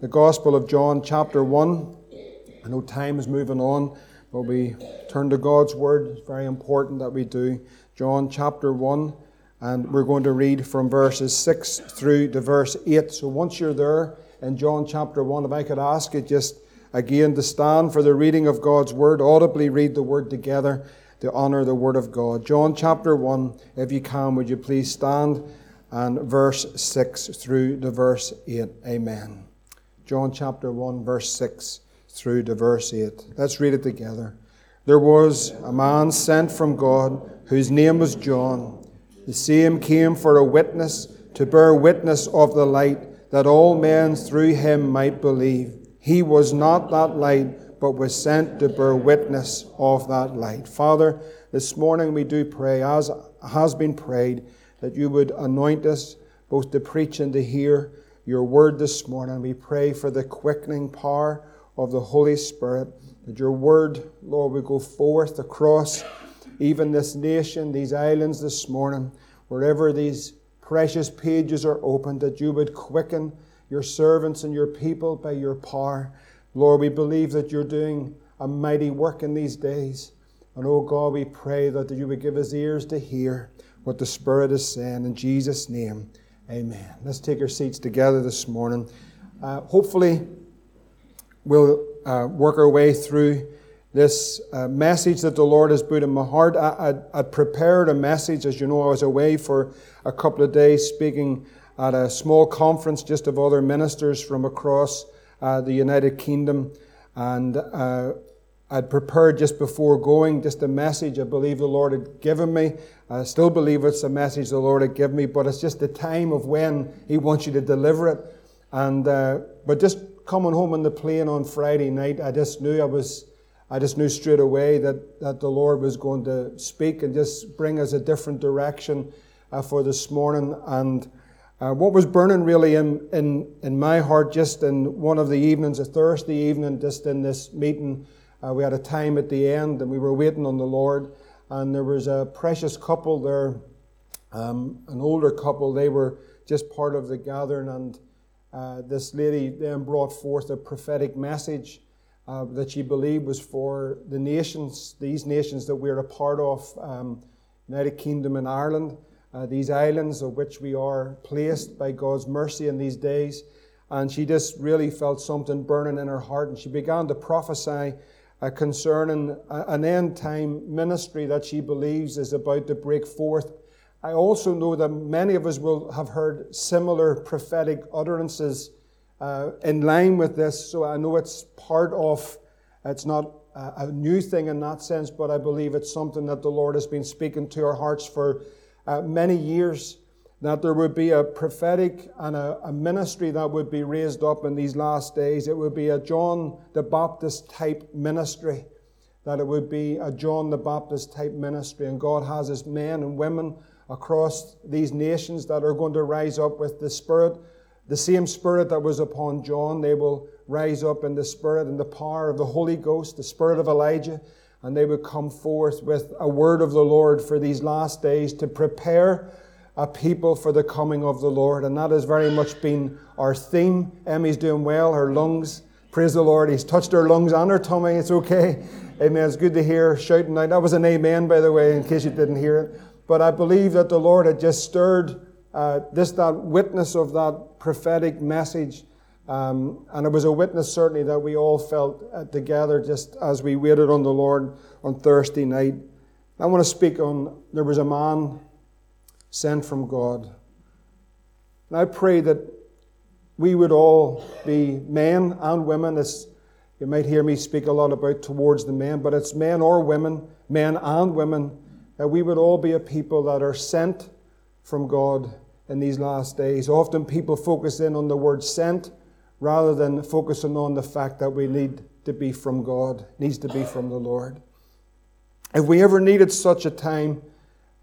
the Gospel of John, chapter 1. I know time is moving on, but we turn to God's Word. It's very important that we do. John, chapter 1, and we're going to read from verses 6 through to verse 8. So once you're there in John, chapter 1, if I could ask you just again to stand for the reading of God's Word, audibly read the Word together to honor the Word of God. John, chapter 1, if you can, would you please stand? And verse 6 through to verse 8. Amen. John chapter 1, verse 6 through to verse 8. Let's read it together. There was a man sent from God whose name was John. The same came for a witness to bear witness of the light, that all men through him might believe. He was not that light, but was sent to bear witness of that light. Father, this morning we do pray, as has been prayed, that you would anoint us both to preach and to hear your word this morning. We pray for the quickening power of the Holy Spirit, that your word, Lord, will go forth across even this nation, these islands this morning, wherever these precious pages are opened, that you would quicken your servants and your people by your power. Lord, we believe that you're doing a mighty work in these days. And oh God, we pray that you would give us ears to hear what the Spirit is saying. In Jesus' name, Amen. Let's take our seats together this morning. Uh, hopefully, we'll uh, work our way through this uh, message that the Lord has put in my heart. I, would prepared a message, as you know, I was away for a couple of days speaking at a small conference just of other ministers from across uh, the United Kingdom. And uh, I'd prepared just before going just a message I believe the Lord had given me. I still believe it's a message the Lord had given me, but it's just the time of when He wants you to deliver it. And uh, but just coming home on the plane on Friday night, I just knew I was, I just knew straight away that that the Lord was going to speak and just bring us a different direction uh, for this morning. And uh, what was burning really in, in in my heart, just in one of the evenings, a Thursday evening, just in this meeting uh, we had a time at the end and we were waiting on the Lord. And there was a precious couple there, um, an older couple. They were just part of the gathering. And uh, this lady then brought forth a prophetic message uh, that she believed was for the nations, these nations that we're a part of, um, United Kingdom and Ireland, uh, these islands of which we are placed by God's mercy in these days. And she just really felt something burning in her heart, and she began to prophesy concerning an end time ministry that she believes is about to break forth. I also know that many of us will have heard similar prophetic utterances uh, in line with this, so I know it's part of, it's not a new thing in that sense, but I believe it's something that the Lord has been speaking to our hearts for uh, many years that there would be a prophetic and a, a, ministry that would be raised up in these last days. It would be a John the Baptist type ministry. That it would be a John the Baptist type ministry. And God has his men and women across these nations that are going to rise up with the Spirit, the same Spirit that was upon John. They will rise up in the Spirit and the power of the Holy Ghost, the Spirit of Elijah. And they would come forth with a word of the Lord for these last days to prepare a people for the coming of the Lord. And that has very much been our theme. Emmy's doing well, her lungs. Praise the Lord. He's touched her lungs and her tummy. It's okay. Amen. It's good to hear shouting out. That was an amen, by the way, in case you didn't hear it. But I believe that the Lord had just stirred uh, this, that witness of that prophetic message. Um, and it was a witness, certainly, that we all felt uh, together just as we waited on the Lord on Thursday night. I want to speak on there was a man sent from God. And I pray that we would all be men and women, as you might hear me speak a lot about towards the men, but it's men or women, men and women, that we would all be a people that are sent from God in these last days. Often people focus in on the word sent rather than focusing on the fact that we need to be from God, needs to be from the Lord. If we ever needed such a time,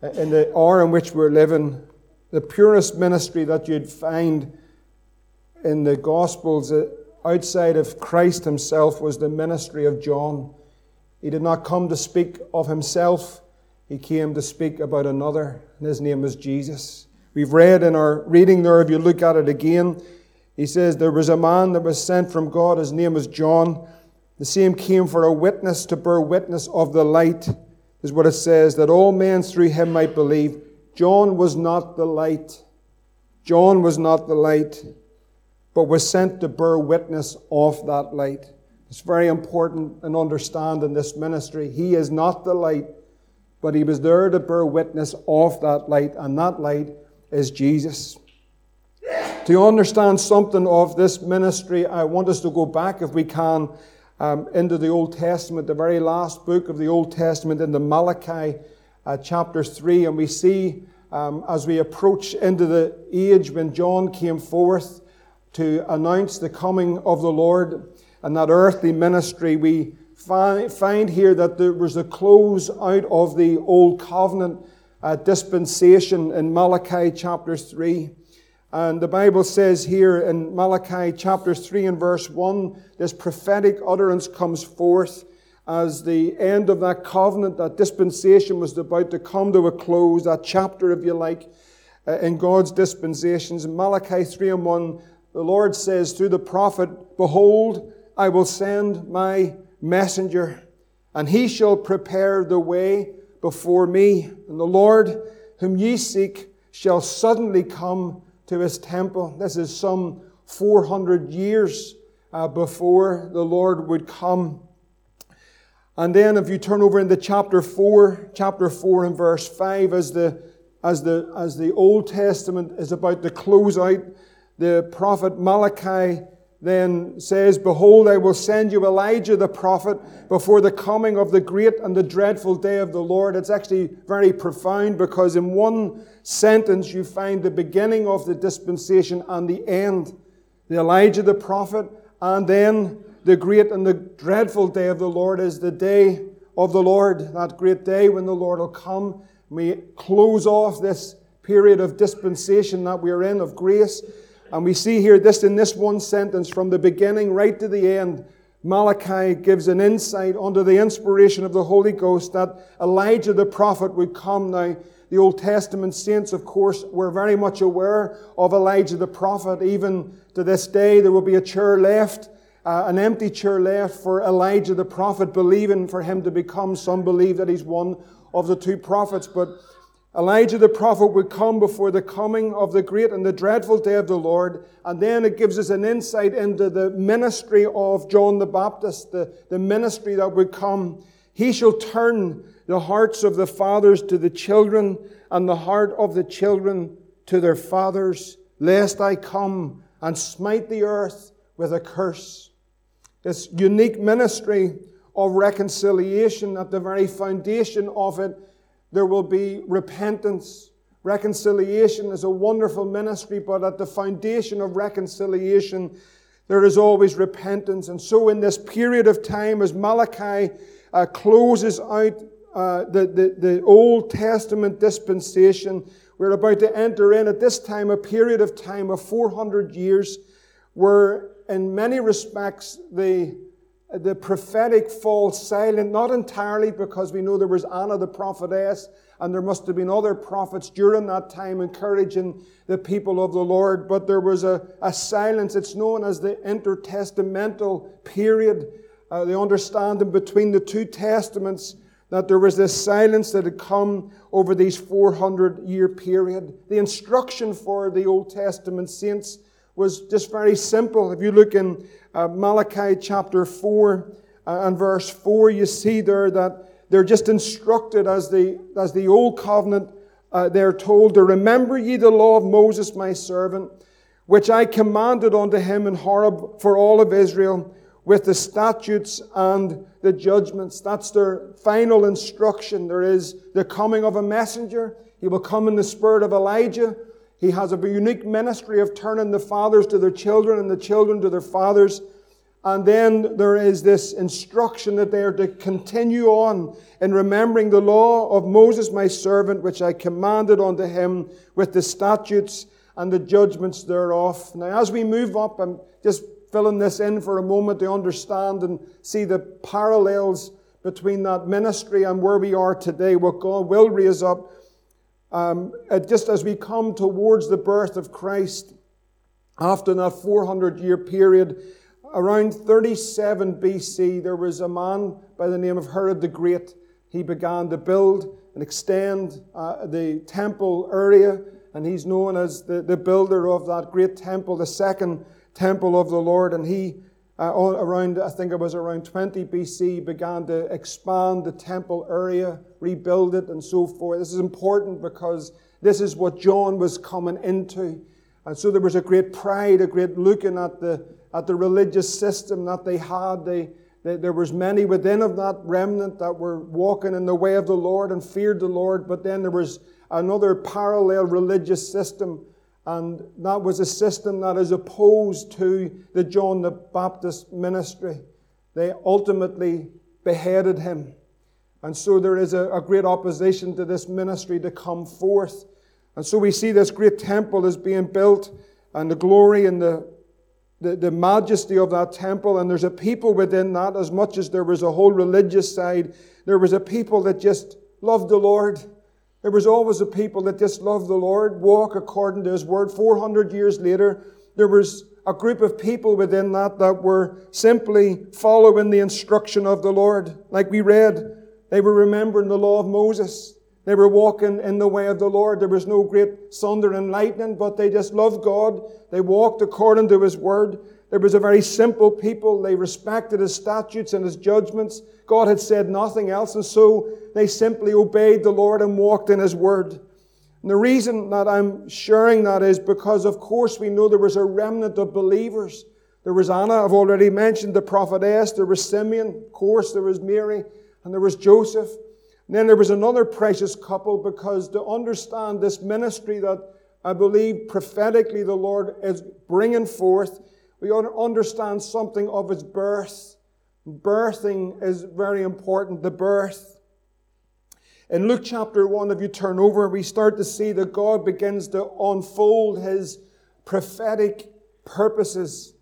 in the hour in which we're living, the purest ministry that you'd find in the Gospels uh, outside of Christ himself was the ministry of John. He did not come to speak of himself, he came to speak about another, and his name was Jesus. We've read in our reading there, if you look at it again, He says, There was a man that was sent from God, his name was John. The same came for a witness to bear witness of the light, is what it says, that all men through him might believe. John was not the light. John was not the light, but was sent to bear witness of that light. It's very important and understand in this ministry. He is not the light, but he was there to bear witness of that light, and that light is Jesus. To understand something of this ministry, I want us to go back, if we can, um, into the Old Testament, the very last book of the Old Testament, in the Malachi uh, chapter 3, and we see um, as we approach into the age when John came forth to announce the coming of the Lord and that earthly ministry, we find here that there was a close out of the Old Covenant uh, dispensation in Malachi chapter 3. And the Bible says here in Malachi chapter 3 and verse 1, this prophetic utterance comes forth as the end of that covenant, that dispensation was about to come to a close, that chapter, if you like, uh, in God's dispensations. In Malachi 3 and 1, the Lord says through the prophet, Behold, I will send my messenger, and he shall prepare the way before me. And the Lord, whom ye seek, shall suddenly come to his temple. This is some 400 years uh, before the Lord would come. And then if you turn over into chapter 4, chapter 4 and verse 5, as the, as the, as the Old Testament is about to close out, the prophet Malachi then says, Behold, I will send you Elijah the prophet before the coming of the great and the dreadful day of the Lord. It's actually very profound because in one sentence you find the beginning of the dispensation and the end. The Elijah the prophet, and then the great and the dreadful day of the Lord is the day of the Lord, that great day when the Lord will come. We close off this period of dispensation that we are in, of grace and we see here this in this one sentence from the beginning right to the end. Malachi gives an insight under the inspiration of the Holy Ghost that Elijah the prophet would come. Now, the Old Testament saints, of course, were very much aware of Elijah the prophet. Even to this day, there will be a chair left, uh, an empty chair left for Elijah the prophet, believing for him to become. Some believe that he's one of the two prophets. But Elijah the prophet would come before the coming of the great and the dreadful day of the Lord. And then it gives us an insight into the ministry of John the Baptist, the, the ministry that would come. He shall turn the hearts of the fathers to the children and the heart of the children to their fathers, lest I come and smite the earth with a curse. This unique ministry of reconciliation at the very foundation of it there will be repentance. Reconciliation is a wonderful ministry, but at the foundation of reconciliation, there is always repentance. And so, in this period of time, as Malachi uh, closes out uh, the, the, the Old Testament dispensation, we're about to enter in at this time a period of time of 400 years where, in many respects, the the prophetic falls silent, not entirely because we know there was Anna the prophetess, and there must have been other prophets during that time encouraging the people of the Lord, but there was a, a silence. It's known as the intertestamental period, uh, the understanding between the two testaments, that there was this silence that had come over these 400 year period. The instruction for the Old Testament saints was just very simple. If you look in uh, Malachi chapter 4 uh, and verse 4, you see there that they're just instructed as the, as the old covenant, uh, they're told to remember ye the law of Moses my servant, which I commanded unto him in Horeb for all of Israel, with the statutes and the judgments. That's their final instruction. There is the coming of a messenger. He will come in the spirit of Elijah. He has a unique ministry of turning the fathers to their children and the children to their fathers. And then there is this instruction that they are to continue on in remembering the law of Moses, my servant, which I commanded unto him with the statutes and the judgments thereof. Now, as we move up, I'm just filling this in for a moment to understand and see the parallels between that ministry and where we are today, what God will raise up um, just as we come towards the birth of Christ, After that 400 year period, around 37 BC, there was a man by the name of Herod the Great. He began to build and extend uh, the temple area, and he's known as the, the builder of that great temple, the second temple of the Lord. And he, uh, around, I think it was around 20 BC, began to expand the temple area, rebuild it, and so forth. This is important because this is what John was coming into. And so there was a great pride, a great looking at the, at the religious system that they had. They, they, there was many within of that remnant that were walking in the way of the Lord and feared the Lord. But then there was another parallel religious system. And that was a system that is opposed to the John the Baptist ministry. They ultimately beheaded him. And so there is a, a great opposition to this ministry to come forth. And so we see this great temple is being built and the glory and the, the, the, majesty of that temple. And there's a people within that, as much as there was a whole religious side, there was a people that just loved the Lord. There was always a people that just loved the Lord, walk according to His word. 400 years later, there was a group of people within that that were simply following the instruction of the Lord. Like we read, they were remembering the law of Moses. They were walking in the way of the Lord. There was no great thunder and lightning, but they just loved God. They walked according to His word. There was a very simple people. They respected His statutes and His judgments. God had said nothing else, and so they simply obeyed the Lord and walked in His word. And the reason that I'm sharing that is because, of course, we know there was a remnant of believers. There was Anna, I've already mentioned the prophetess. There was Simeon, of course, there was Mary, and there was Joseph. And then there was another precious couple because to understand this ministry that I believe prophetically the Lord is bringing forth, we understand something of its birth. Birthing is very important, the birth. In Luke chapter 1, if you turn over, we start to see that God begins to unfold his prophetic purposes.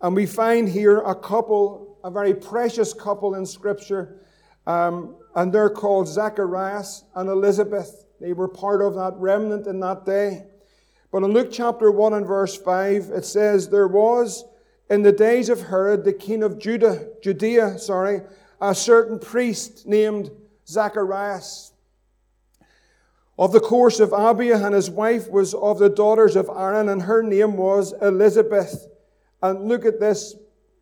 And we find here a couple, a very precious couple in Scripture. Um, and they're called Zacharias and Elizabeth. They were part of that remnant in that day. But in Luke chapter 1 and verse 5, it says, There was in the days of Herod, the king of Judah, Judea, sorry, a certain priest named Zacharias. Of the course of Abia, and his wife was of the daughters of Aaron, and her name was Elizabeth. And look at this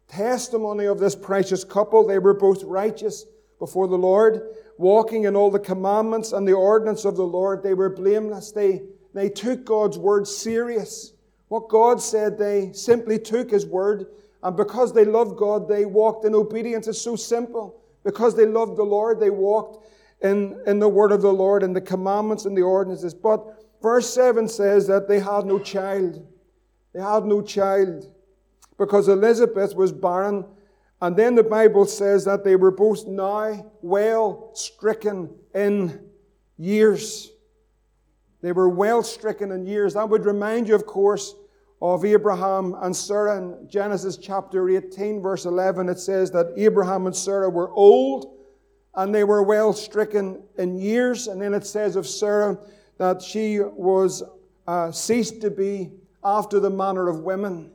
testimony of this precious couple. They were both righteous before the Lord, walking in all the commandments and the ordinance of the Lord. They were blameless. They, they took God's word serious. What God said, they simply took His word. And because they loved God, they walked in obedience. It's so simple. Because they loved the Lord, they walked in, in the word of the Lord and the commandments and the ordinances. But verse 7 says that they had no child. They had no child because Elizabeth was barren and then the Bible says that they were both now well stricken in years. They were well stricken in years. That would remind you, of course, of Abraham and Sarah in Genesis chapter 18, verse 11. It says that Abraham and Sarah were old and they were well stricken in years. And then it says of Sarah that she was uh, ceased to be after the manner of women.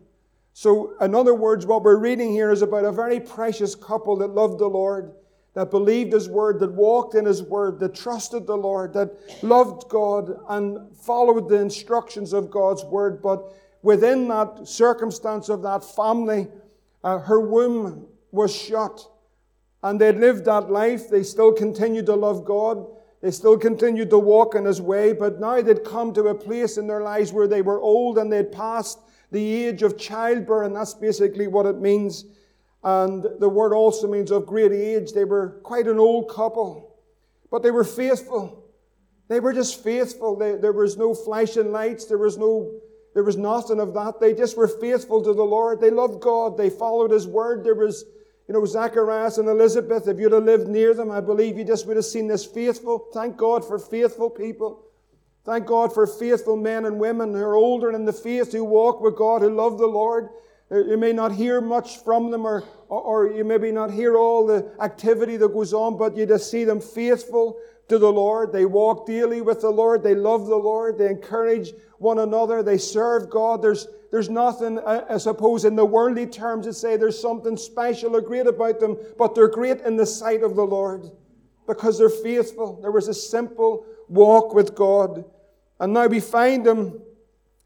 So, in other words, what we're reading here is about a very precious couple that loved the Lord, that believed His word, that walked in His word, that trusted the Lord, that loved God and followed the instructions of God's word. But within that circumstance of that family, uh, her womb was shut. And they lived that life. They still continued to love God. They still continued to walk in His way. But now they'd come to a place in their lives where they were old and they'd passed the age of childbirth, and that's basically what it means. And the word also means of great age. They were quite an old couple, but they were faithful. They were just faithful. They, there was no flashing lights. There was no, there was nothing of that. They just were faithful to the Lord. They loved God. They followed His word. There was, you know, Zacharias and Elizabeth. If you'd have lived near them, I believe you just would have seen this faithful. Thank God for faithful people. Thank God for faithful men and women who are older in the faith, who walk with God, who love the Lord. Uh, you may not hear much from them, or, or you maybe not hear all the activity that goes on, but you just see them faithful to the Lord. They walk daily with the Lord. They love the Lord. They encourage one another. They serve God. There's, there's nothing, I suppose, in the worldly terms to say there's something special or great about them, but they're great in the sight of the Lord because they're faithful. There was a simple walk with God. And now we find them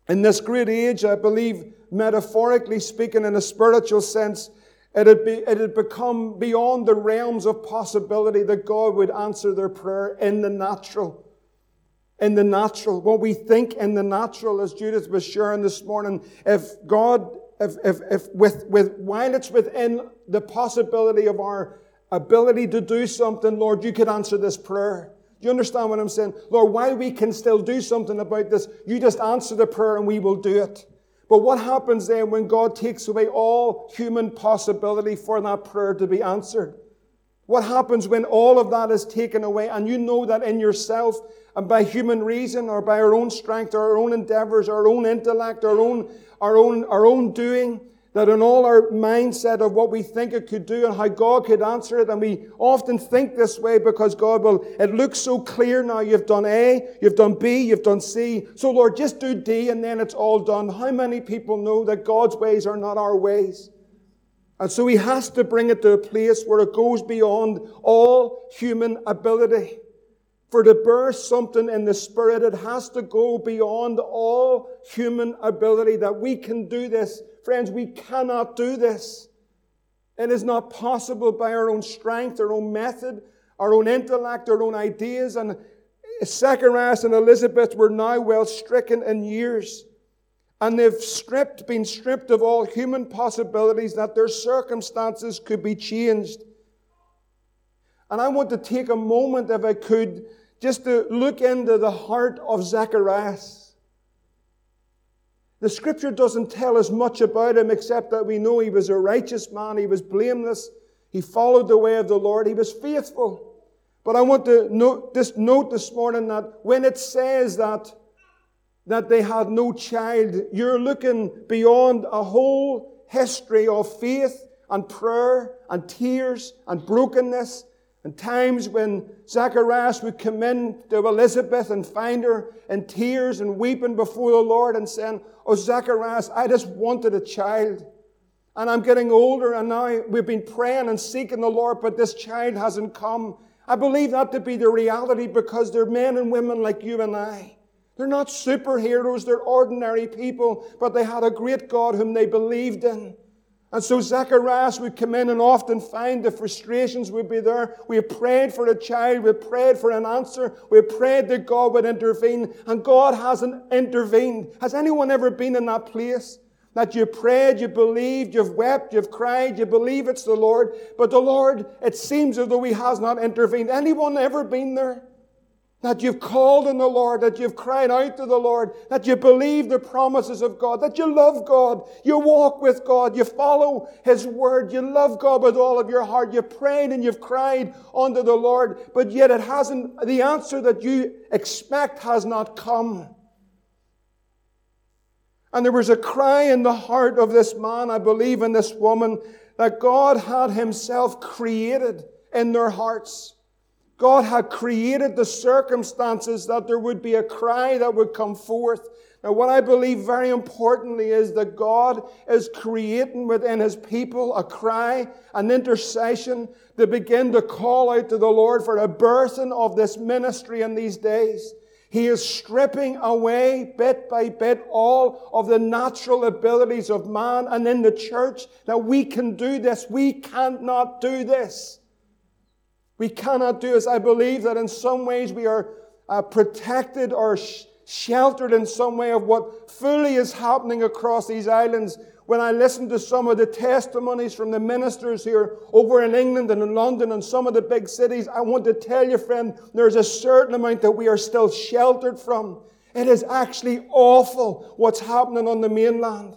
in this great age, I believe, metaphorically speaking, in a spiritual sense, it had, be, it had become beyond the realms of possibility that God would answer their prayer in the natural. In the natural. What we think in the natural, as Judith was sharing this morning, if God, if, if, if with, with, while it's within the possibility of our ability to do something, Lord, you could answer this prayer. Do you understand what I'm saying? Lord, while we can still do something about this, you just answer the prayer and we will do it. But what happens then when God takes away all human possibility for that prayer to be answered? What happens when all of that is taken away and you know that in yourself and by human reason or by our own strength or our own endeavors, our own intellect, our own, our own, our own doing, that in all our mindset of what we think it could do and how God could answer it, and we often think this way because God will, it looks so clear now. You've done A, you've done B, you've done C. So Lord, just do D and then it's all done. How many people know that God's ways are not our ways? And so he has to bring it to a place where it goes beyond all human ability. For to burst something in the Spirit, it has to go beyond all human ability that we can do this Friends, we cannot do this. It is not possible by our own strength, our own method, our own intellect, our own ideas. And Zacharias and Elizabeth were now well stricken in years. And they've stripped, been stripped of all human possibilities that their circumstances could be changed. And I want to take a moment, if I could, just to look into the heart of Zacharias. The scripture doesn't tell us much about him except that we know he was a righteous man, he was blameless, he followed the way of the Lord, he was faithful. But I want to note this, note this morning that when it says that, that they had no child, you're looking beyond a whole history of faith and prayer and tears and brokenness and times when Zacharias would come in to Elizabeth and find her in tears and weeping before the Lord and saying, Oh, Zacharias, I just wanted a child. And I'm getting older and now we've been praying and seeking the Lord, but this child hasn't come. I believe that to be the reality because they're men and women like you and I. They're not superheroes, they're ordinary people, but they had a great God whom they believed in. And so Zacharias would come in and often find the frustrations would be there. We prayed for a child, we prayed for an answer, we prayed that God would intervene, and God hasn't intervened. Has anyone ever been in that place? That you prayed, you believed, you've wept, you've cried, you believe it's the Lord, but the Lord, it seems as though He has not intervened. Anyone ever been there? That you've called on the Lord, that you've cried out to the Lord, that you believe the promises of God, that you love God, you walk with God, you follow His word, you love God with all of your heart, you prayed and you've cried unto the Lord, but yet it hasn't, the answer that you expect has not come. And there was a cry in the heart of this man, I believe, in this woman, that God had Himself created in their hearts. God had created the circumstances that there would be a cry that would come forth. Now, what I believe very importantly is that God is creating within His people a cry, an intercession to begin to call out to the Lord for a birthing of this ministry in these days. He is stripping away bit by bit all of the natural abilities of man and in the church that we can do this. We cannot do this. We cannot do this. I believe that in some ways we are uh, protected or sh- sheltered in some way of what fully is happening across these islands. When I listen to some of the testimonies from the ministers here over in England and in London and some of the big cities, I want to tell you, friend, there's a certain amount that we are still sheltered from. It is actually awful what's happening on the mainland.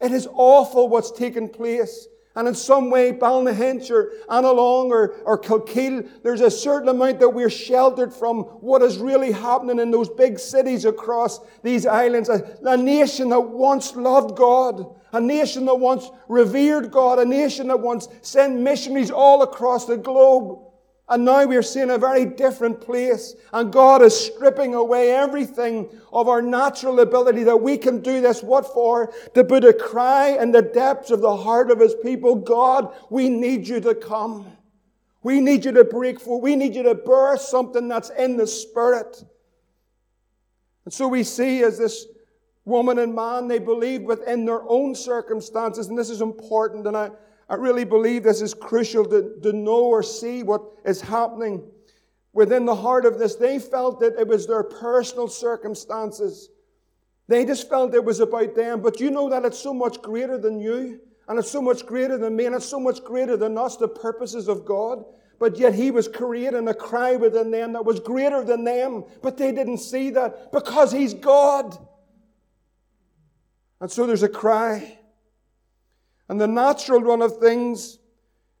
It is awful what's taking place. And in some way, Ballynahinch or Annalong or, or Kilkeel, there's a certain amount that we're sheltered from what is really happening in those big cities across these islands. A, a nation that once loved God, a nation that once revered God, a nation that once sent missionaries all across the globe. And now we're seeing a very different place. And God is stripping away everything of our natural ability that we can do this. What for? To put a cry in the depths of the heart of His people. God, we need you to come. We need you to break forth. We need you to burst something that's in the Spirit. And so we see as this woman and man, they believed within their own circumstances. And this is important. And I, I really believe this is crucial to, to know or see what is happening within the heart of this. They felt that it was their personal circumstances. They just felt it was about them. But you know that it's so much greater than you, and it's so much greater than me, and it's so much greater than us, the purposes of God. But yet He was creating a cry within them that was greater than them. But they didn't see that because He's God. And so there's a cry and the natural run of things,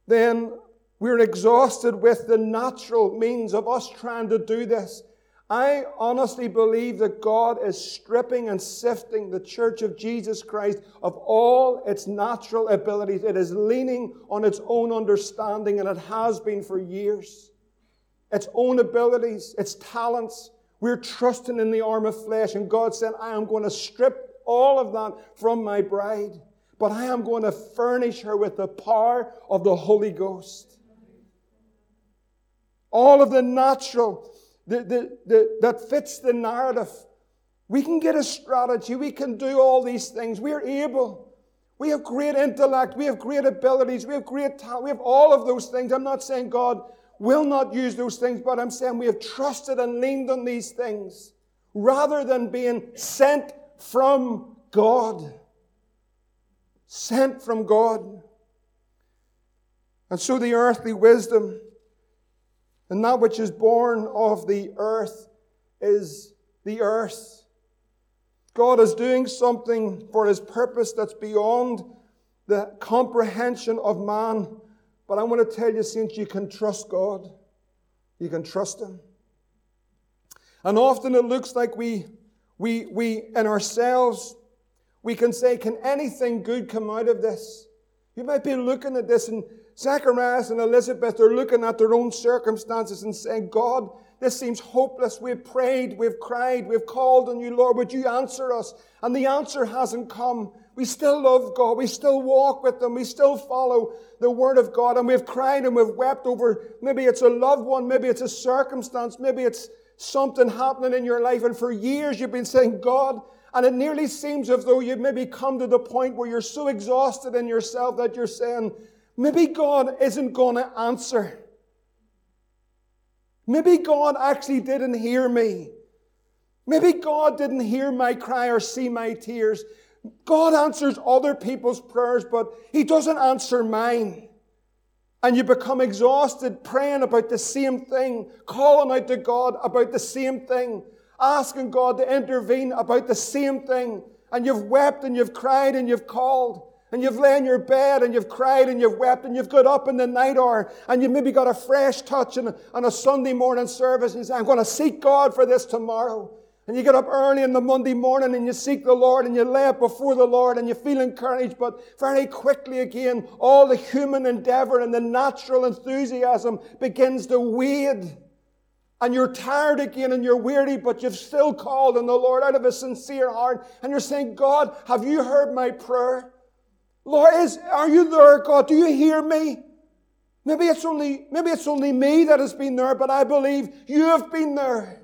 then we're exhausted with the natural means of us trying to do this. I honestly believe that God is stripping and sifting the church of Jesus Christ of all its natural abilities. It is leaning on its own understanding, and it has been for years. Its own abilities, its talents. We're trusting in the arm of flesh, and God said, I am going to strip all of that from my bride but I am going to furnish her with the power of the Holy Ghost. All of the natural the, the, the, that fits the narrative. We can get a strategy. We can do all these things. We are able. We have great intellect. We have great abilities. We have great talent. We have all of those things. I'm not saying God will not use those things, but I'm saying we have trusted and leaned on these things rather than being sent from God sent from God. And so the earthly wisdom and that which is born of the earth is the earth. God is doing something for his purpose that's beyond the comprehension of man. But I want to tell you, since you can trust God, you can trust him. And often it looks like we, we, we in ourselves we can say, Can anything good come out of this? You might be looking at this, and Zacharias and Elizabeth are looking at their own circumstances and saying, God, this seems hopeless. We've prayed, we've cried, we've called on you, Lord. Would you answer us? And the answer hasn't come. We still love God. We still walk with them. We still follow the Word of God. And we've cried and we've wept over maybe it's a loved one, maybe it's a circumstance, maybe it's something happening in your life. And for years you've been saying, God, and it nearly seems as though you've maybe come to the point where you're so exhausted in yourself that you're saying, maybe God isn't going to answer. Maybe God actually didn't hear me. Maybe God didn't hear my cry or see my tears. God answers other people's prayers, but He doesn't answer mine. And you become exhausted praying about the same thing, calling out to God about the same thing asking God to intervene about the same thing. And you've wept and you've cried and you've called. And you've lay in your bed and you've cried and you've wept and you've got up in the night hour and you've maybe got a fresh touch on, on a Sunday morning service and you say, I'm going to seek God for this tomorrow. And you get up early in the Monday morning and you seek the Lord and you lay it before the Lord and you feel encouraged, but very quickly again, all the human endeavor and the natural enthusiasm begins to wade and you're tired again and you're weary, but you've still called on the Lord out of a sincere heart, and you're saying, God, have you heard my prayer? Lord, is, are you there, God? Do you hear me? Maybe it's only, maybe it's only me that has been there, but I believe you have been there.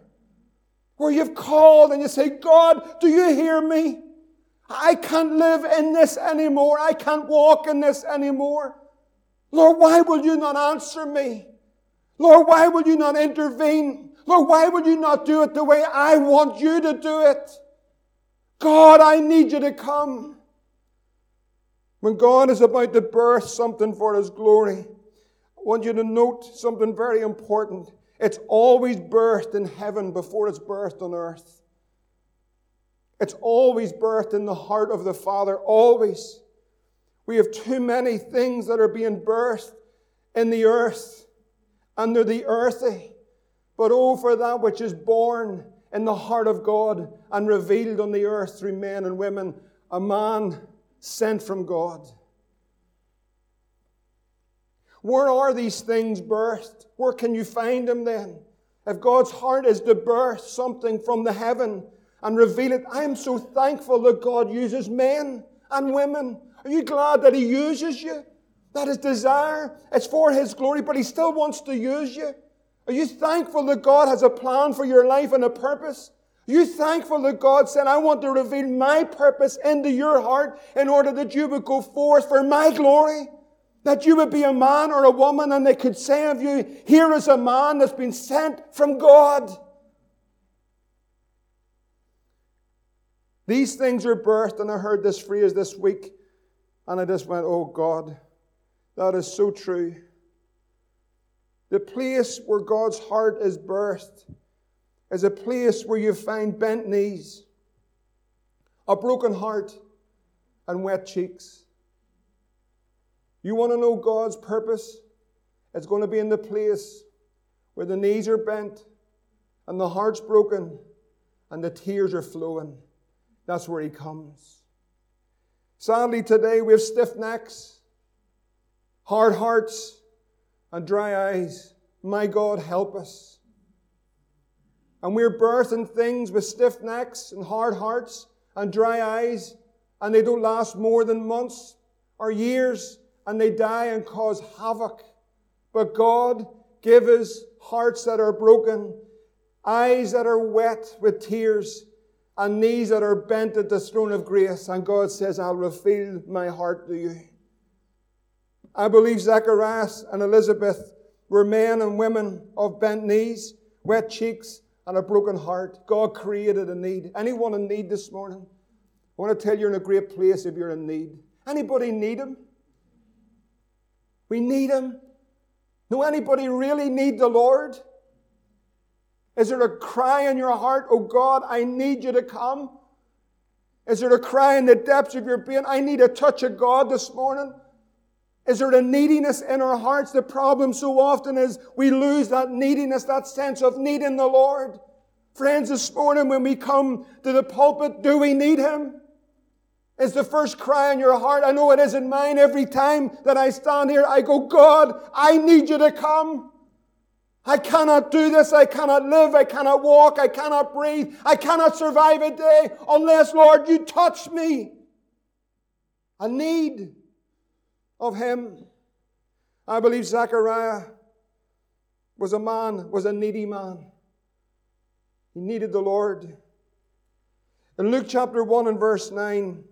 Where you've called and you say, God, do you hear me? I can't live in this anymore. I can't walk in this anymore. Lord, why will you not answer me? Lord, why will you not intervene? Lord, why will you not do it the way I want you to do it? God, I need you to come. When God is about to birth something for His glory, I want you to note something very important. It's always birthed in heaven before it's birthed on earth. It's always birthed in the heart of the Father, always. We have too many things that are being birthed in the earth under the earthy, eh? but oh, for that which is born in the heart of God and revealed on the earth through men and women, a man sent from God. Where are these things birthed? Where can you find them then? If God's heart is to birth something from the heaven and reveal it, I am so thankful that God uses men and women. Are you glad that He uses you? That His desire, it's for His glory, but He still wants to use you. Are you thankful that God has a plan for your life and a purpose? Are you thankful that God said, I want to reveal my purpose into your heart in order that you would go forth for my glory? That you would be a man or a woman and they could say of you, here is a man that's been sent from God. These things are birthed, and I heard this phrase this week, and I just went, oh God, that is so true. The place where God's heart is birthed is a place where you find bent knees, a broken heart, and wet cheeks. You want to know God's purpose? It's going to be in the place where the knees are bent and the heart's broken and the tears are flowing. That's where He comes. Sadly, today we have stiff necks, hard hearts, and dry eyes. My God, help us. And we're birthing things with stiff necks and hard hearts and dry eyes, and they don't last more than months or years, and they die and cause havoc. But God, give us hearts that are broken, eyes that are wet with tears, and knees that are bent at the throne of grace. And God says, I'll reveal my heart to you. I believe Zacharias and Elizabeth were men and women of bent knees, wet cheeks, and a broken heart. God created a need. Anyone in need this morning? I want to tell you you're in a great place if you're in need. Anybody need Him? We need Him. Do anybody really need the Lord? Is there a cry in your heart, oh God, I need you to come? Is there a cry in the depths of your being, I need a touch of God this morning? Is there a neediness in our hearts? The problem so often is we lose that neediness, that sense of needing the Lord. Friends, this morning when we come to the pulpit, do we need Him? Is the first cry in your heart? I know it is in mine every time that I stand here. I go, God, I need you to come. I cannot do this. I cannot live. I cannot walk. I cannot breathe. I cannot survive a day unless, Lord, you touch me. I need of him. I believe Zechariah was a man, was a needy man. He needed the Lord. In Luke chapter 1 and verse 9,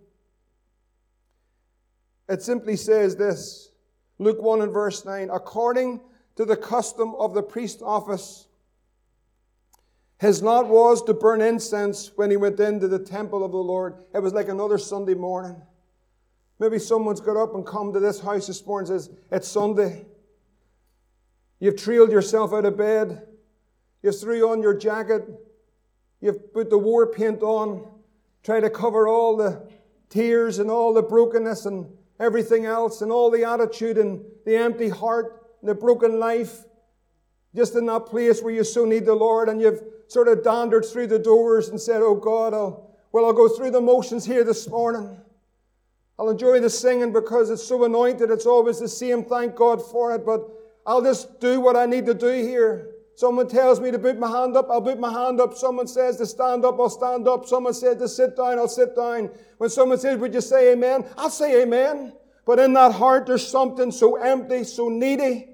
it simply says this Luke 1 and verse 9 according to the custom of the priest office, his lot was to burn incense when he went into the temple of the Lord. It was like another Sunday morning. Maybe someone's got up and come to this house this morning and says, It's Sunday. You've trailed yourself out of bed. You've threw on your jacket. You've put the war paint on. Try to cover all the tears and all the brokenness and everything else and all the attitude and the empty heart and the broken life. Just in that place where you so need the Lord and you've sort of dandered through the doors and said, Oh God, I'll, well, I'll go through the motions here this morning. I'll enjoy the singing because it's so anointed. It's always the same. Thank God for it. But I'll just do what I need to do here. Someone tells me to put my hand up, I'll put my hand up. Someone says to stand up, I'll stand up. Someone says to sit down, I'll sit down. When someone says, Would you say amen? I'll say amen. But in that heart, there's something so empty, so needy.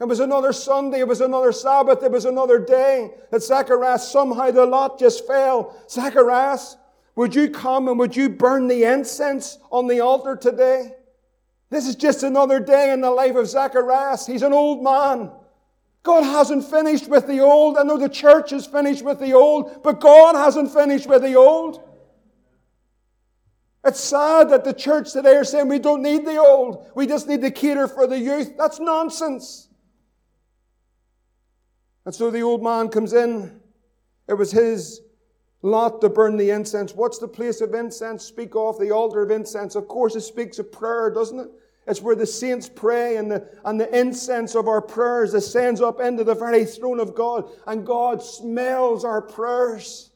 It was another Sunday, it was another Sabbath, it was another day that Zacharias somehow the lot just fell. Zacharias, would you come and would you burn the incense on the altar today? This is just another day in the life of Zacharias. He's an old man. God hasn't finished with the old. I know the church is finished with the old, but God hasn't finished with the old. It's sad that the church today are saying we don't need the old. We just need to cater for the youth. That's nonsense. And so the old man comes in. It was his lot to burn the incense. What's the place of incense? Speak of the altar of incense. Of course, it speaks of prayer, doesn't it? It's where the saints pray and the, and the incense of our prayers ascends up into the very throne of God and God smells our prayers.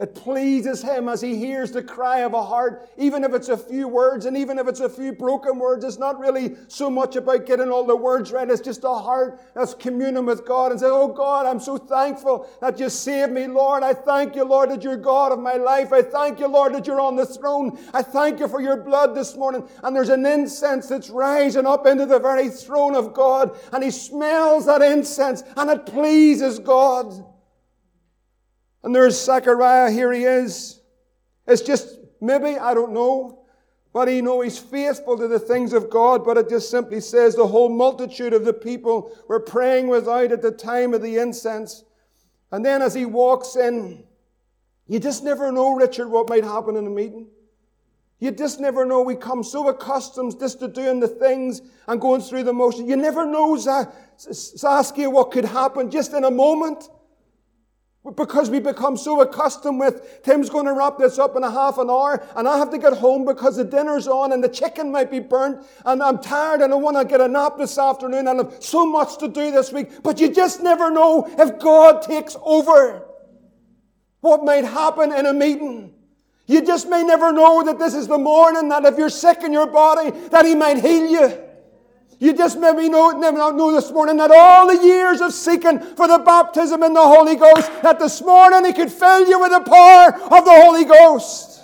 It pleases him as he hears the cry of a heart, even if it's a few words and even if it's a few broken words. It's not really so much about getting all the words right. It's just a heart that's communing with God and says, Oh God, I'm so thankful that you saved me, Lord. I thank you, Lord, that you're God of my life. I thank you, Lord, that you're on the throne. I thank you for your blood this morning. And there's an incense that's rising up into the very throne of God. And he smells that incense and it pleases God. And there's Zechariah, here he is. It's just maybe, I don't know. But he know he's faithful to the things of God, but it just simply says the whole multitude of the people were praying without at the time of the incense. And then as he walks in, you just never know, Richard, what might happen in a meeting. You just never know. We come so accustomed just to doing the things and going through the motion. You never know, Saskia, what could happen just in a moment. Because we become so accustomed with, Tim's going to wrap this up in a half an hour, and I have to get home because the dinner's on and the chicken might be burnt, and I'm tired and I want to get a nap this afternoon, and I've so much to do this week. But you just never know if God takes over what might happen in a meeting. You just may never know that this is the morning that if you're sick in your body, that He might heal you. You just maybe know, never know this morning that all the years of seeking for the baptism in the Holy Ghost, that this morning He could fill you with the power of the Holy Ghost.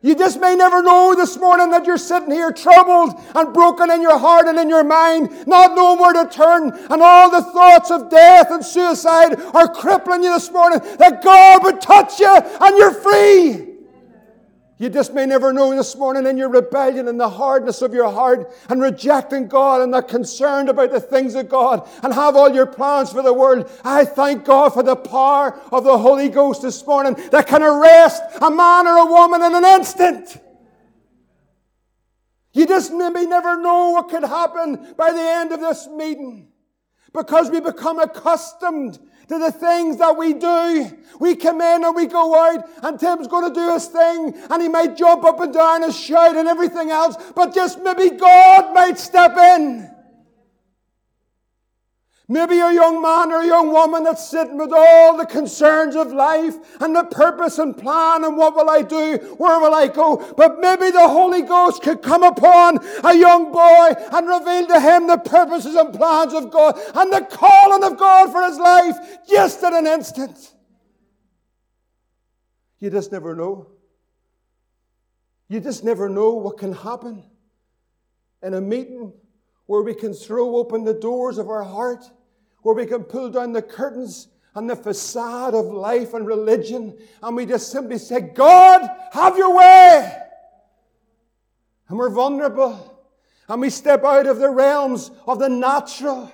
You just may never know this morning that you're sitting here troubled and broken in your heart and in your mind, not knowing where to turn, and all the thoughts of death and suicide are crippling you this morning, that God would touch you and you're free. You just may never know this morning in your rebellion and the hardness of your heart and rejecting God and not concerned about the things of God and have all your plans for the world. I thank God for the power of the Holy Ghost this morning that can arrest a man or a woman in an instant. You just maybe never know what could happen by the end of this meeting because we become accustomed to the things that we do. We come in and we go out, and Tim's going to do his thing, and he might jump up and down and shout and everything else, but just maybe God might step in. Maybe a young man or a young woman that's sitting with all the concerns of life and the purpose and plan and what will I do? Where will I go? But maybe the Holy Ghost could come upon a young boy and reveal to him the purposes and plans of God and the calling of God for his life just in an instant. You just never know. You just never know what can happen in a meeting where we can throw open the doors of our heart where we can pull down the curtains and the facade of life and religion, and we just simply say, God, have your way. And we're vulnerable. And we step out of the realms of the natural,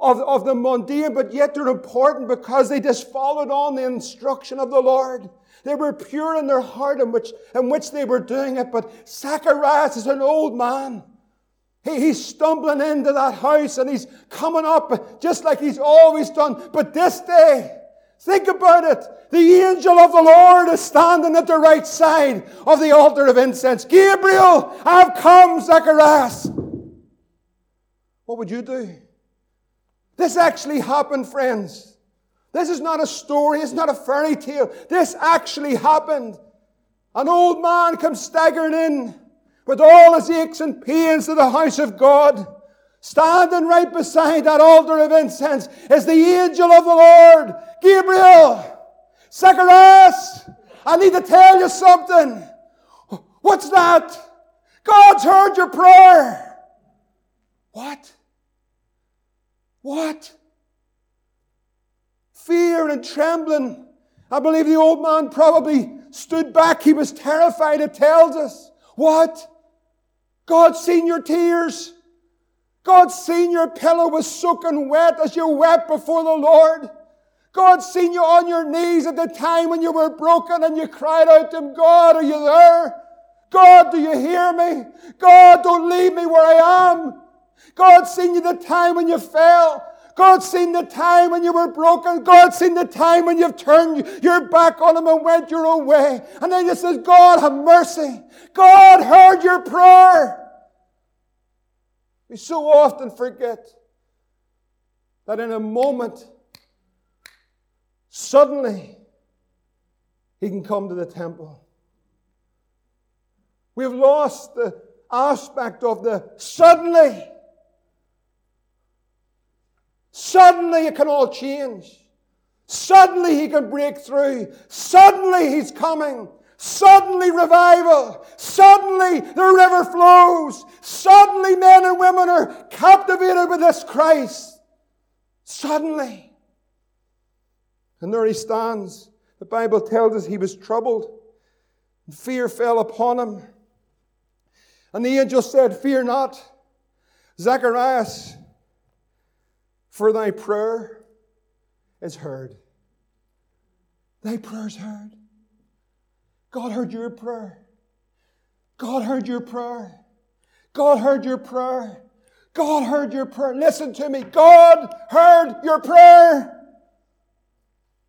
of, of the mundane, but yet they're important because they just followed on the instruction of the Lord. They were pure in their heart in which, in which they were doing it. But Zacharias is an old man. He, he's stumbling into that house and he's coming up just like he's always done. But this day, think about it. The angel of the Lord is standing at the right side of the altar of incense. Gabriel, I've come, Zacharias. What would you do? This actually happened, friends. This is not a story. It's not a fairy tale. This actually happened. An old man comes staggering in with all his aches and pains to the house of God. Standing right beside that altar of incense is the angel of the Lord, Gabriel. Zacharias, I need to tell you something. What's that? God's heard your prayer. What? What? Fear and trembling. I believe the old man probably stood back. He was terrified, it tells us. What? God's seen your tears. God's seen your pillow was soaking wet as you wept before the Lord. God's seen you on your knees at the time when you were broken and you cried out to Him, God, are you there? God, do you hear me? God, don't leave me where I am. God's seen you the time when you fell. God's seen the time when you were broken. God's seen the time when you've turned your back on Him and went your own way. And then He says, God, have mercy. God heard your prayer. We so often forget that in a moment, suddenly, he can come to the temple. We've lost the aspect of the suddenly. Suddenly it can all change. Suddenly he can break through. Suddenly he's coming. Suddenly revival. Suddenly the river flows. Suddenly men and women are captivated with this Christ. Suddenly. And there he stands. The Bible tells us he was troubled. And fear fell upon him. And the angel said, Fear not, Zacharias, for thy prayer is heard. Thy prayer is heard. God heard your prayer. God heard your prayer. God heard your prayer. God heard your prayer. Listen to me. God heard your prayer.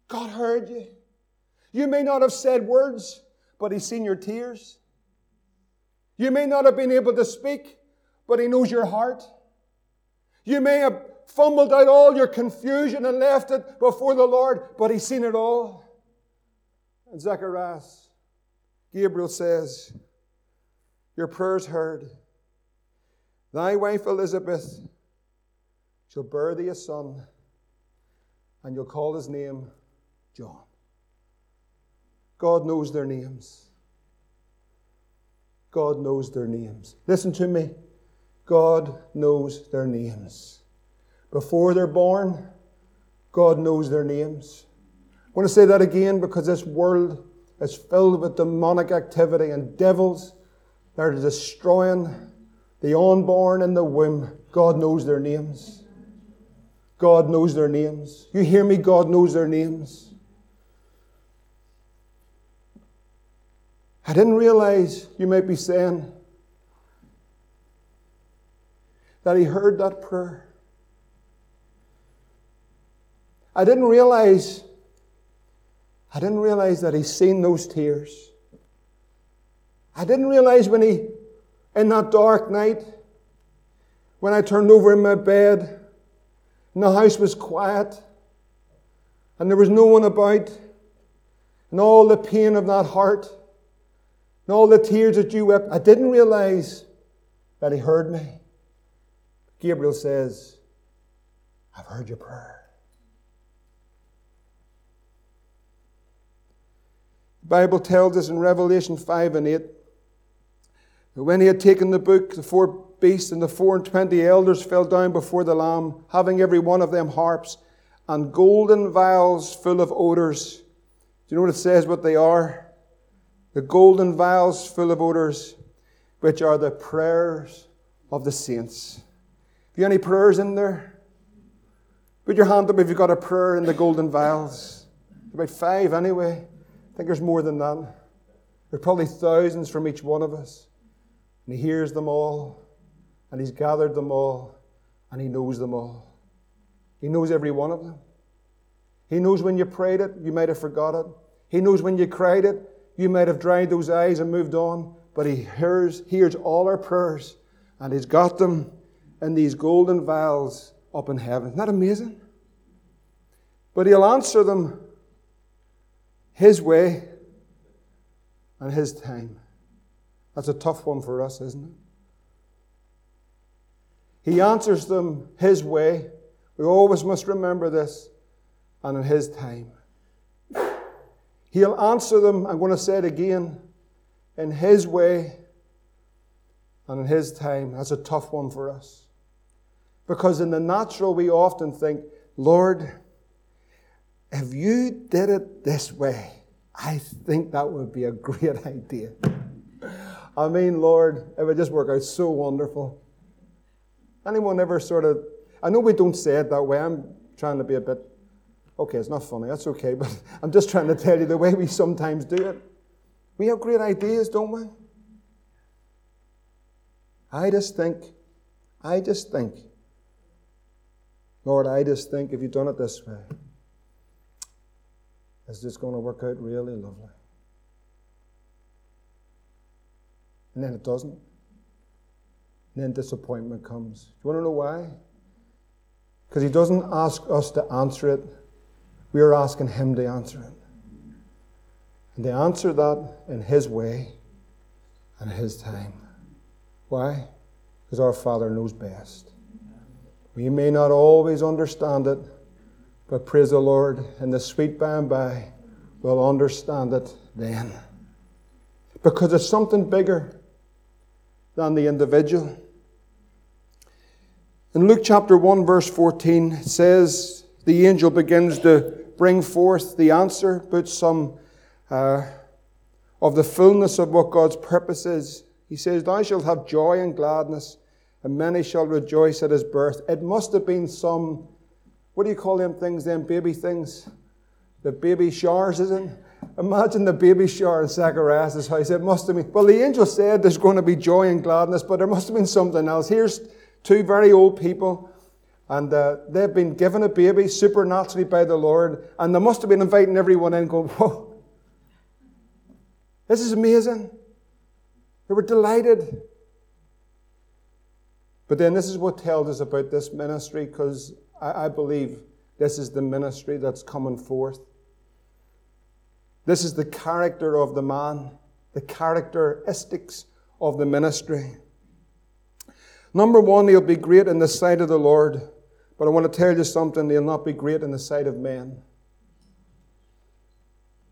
God heard you. You may not have said words, but He's seen your tears. You may not have been able to speak, but He knows your heart. You may have fumbled out all your confusion and left it before the Lord, but He's seen it all. And Zacharias, Gabriel says, Your prayer's heard. Thy wife Elizabeth shall bear thee a son, and you'll call his name John. God knows their names. God knows their names. Listen to me. God knows their names. Before they're born, God knows their names. I want to say that again because this world is filled with demonic activity and devils that are destroying the unborn in the womb. God knows their names. God knows their names. You hear me? God knows their names. I didn't realize, you might be saying, that he heard that prayer. I didn't realize, I didn't realize that he's seen those tears. I didn't realize when he, in that dark night, when I turned over in my bed, and the house was quiet, and there was no one about, and all the pain of that heart, and all the tears that you wept, I didn't realize that He heard me. Gabriel says, I've heard your prayer. The Bible tells us in Revelation 5 and 8 that when he had taken the book, the four beasts and the four and twenty elders fell down before the Lamb, having every one of them harps and golden vials full of odors. Do you know what it says what they are? the golden vials full of odors, which are the prayers of the saints. Have you any prayers in there? Put your hand up if you've got a prayer in the golden vials. About five anyway. I think there's more than that. There's probably thousands from each one of us. And He hears them all, and He's gathered them all, and He knows them all. He knows every one of them. He knows when you prayed it, you might have forgot it. He knows when you cried it, you might have dried those eyes and moved on, but He hears, hears all our prayers, and He's got them in these golden vials up in heaven. Isn't that amazing? But He'll answer them His way and His time. That's a tough one for us, isn't it? He answers them His way. We always must remember this, and in His time. He'll answer them, I'm going to say it again, in His way and in His time. That's a tough one for us. Because in the natural, we often think, Lord, if you did it this way, I think that would be a great idea. I mean, Lord, it would just work out so wonderful. Anyone ever sort of, I know we don't say it that way. I'm trying to be a bit Okay, it's not funny, that's okay, but I'm just trying to tell you the way we sometimes do it. We have great ideas, don't we? I just think, I just think, Lord, I just think if you've done it this way, it's just going to work out really lovely. And then it doesn't. And then disappointment comes. Do you want to know why? Because He doesn't ask us to answer it we are asking Him to answer it. And they answer that in His way and His time. Why? Because our Father knows best. We may not always understand it, but praise the Lord, in the sweet by and by, we'll understand it then. Because it's something bigger than the individual. In Luke chapter 1, verse 14, it says, The angel begins to bring forth the answer, but some uh, of the fullness of what God's purpose is. He says, Thou shalt have joy and gladness, and many shall rejoice at his birth. It must have been some, what do you call them things, them baby things? The baby showers, isn't it? Imagine the baby shower in Zacharias' house. It must have been, well, the angel said there's going to be joy and gladness, but there must have been something else. Here's two very old people, and uh, they've been given a baby supernaturally by the Lord, and they must have been inviting everyone in, going, Whoa, this is amazing. They were delighted. But then this is what tells us about this ministry, because I, I believe this is the ministry that's coming forth. This is the character of the man, the characteristics of the ministry. Number one, he'll be great in the sight of the Lord. But I want to tell you something, he'll not be great in the sight of men.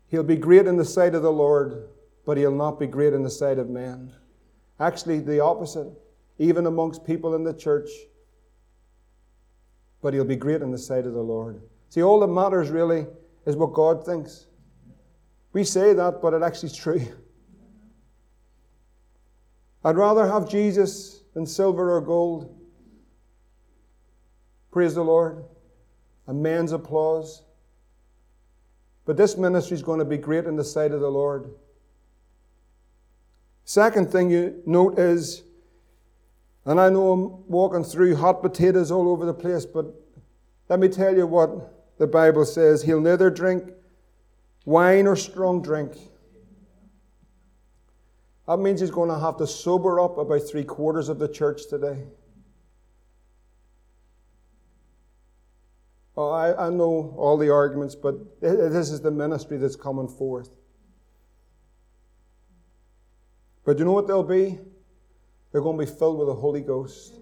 He'll be great in the sight of the Lord, but he'll not be great in the sight of men. Actually, the opposite, even amongst people in the church. But he'll be great in the sight of the Lord. See, all that matters really is what God thinks. We say that, but it actually is true. I'd rather have Jesus than silver or gold. Praise the Lord. A man's applause. But this ministry is going to be great in the sight of the Lord. Second thing you note is, and I know I'm walking through hot potatoes all over the place, but let me tell you what the Bible says. He'll neither drink wine or strong drink. That means he's going to have to sober up about three quarters of the church today. Oh, I, I know all the arguments, but this is the ministry that's coming forth. But you know what they'll be? They're going to be filled with the Holy Ghost.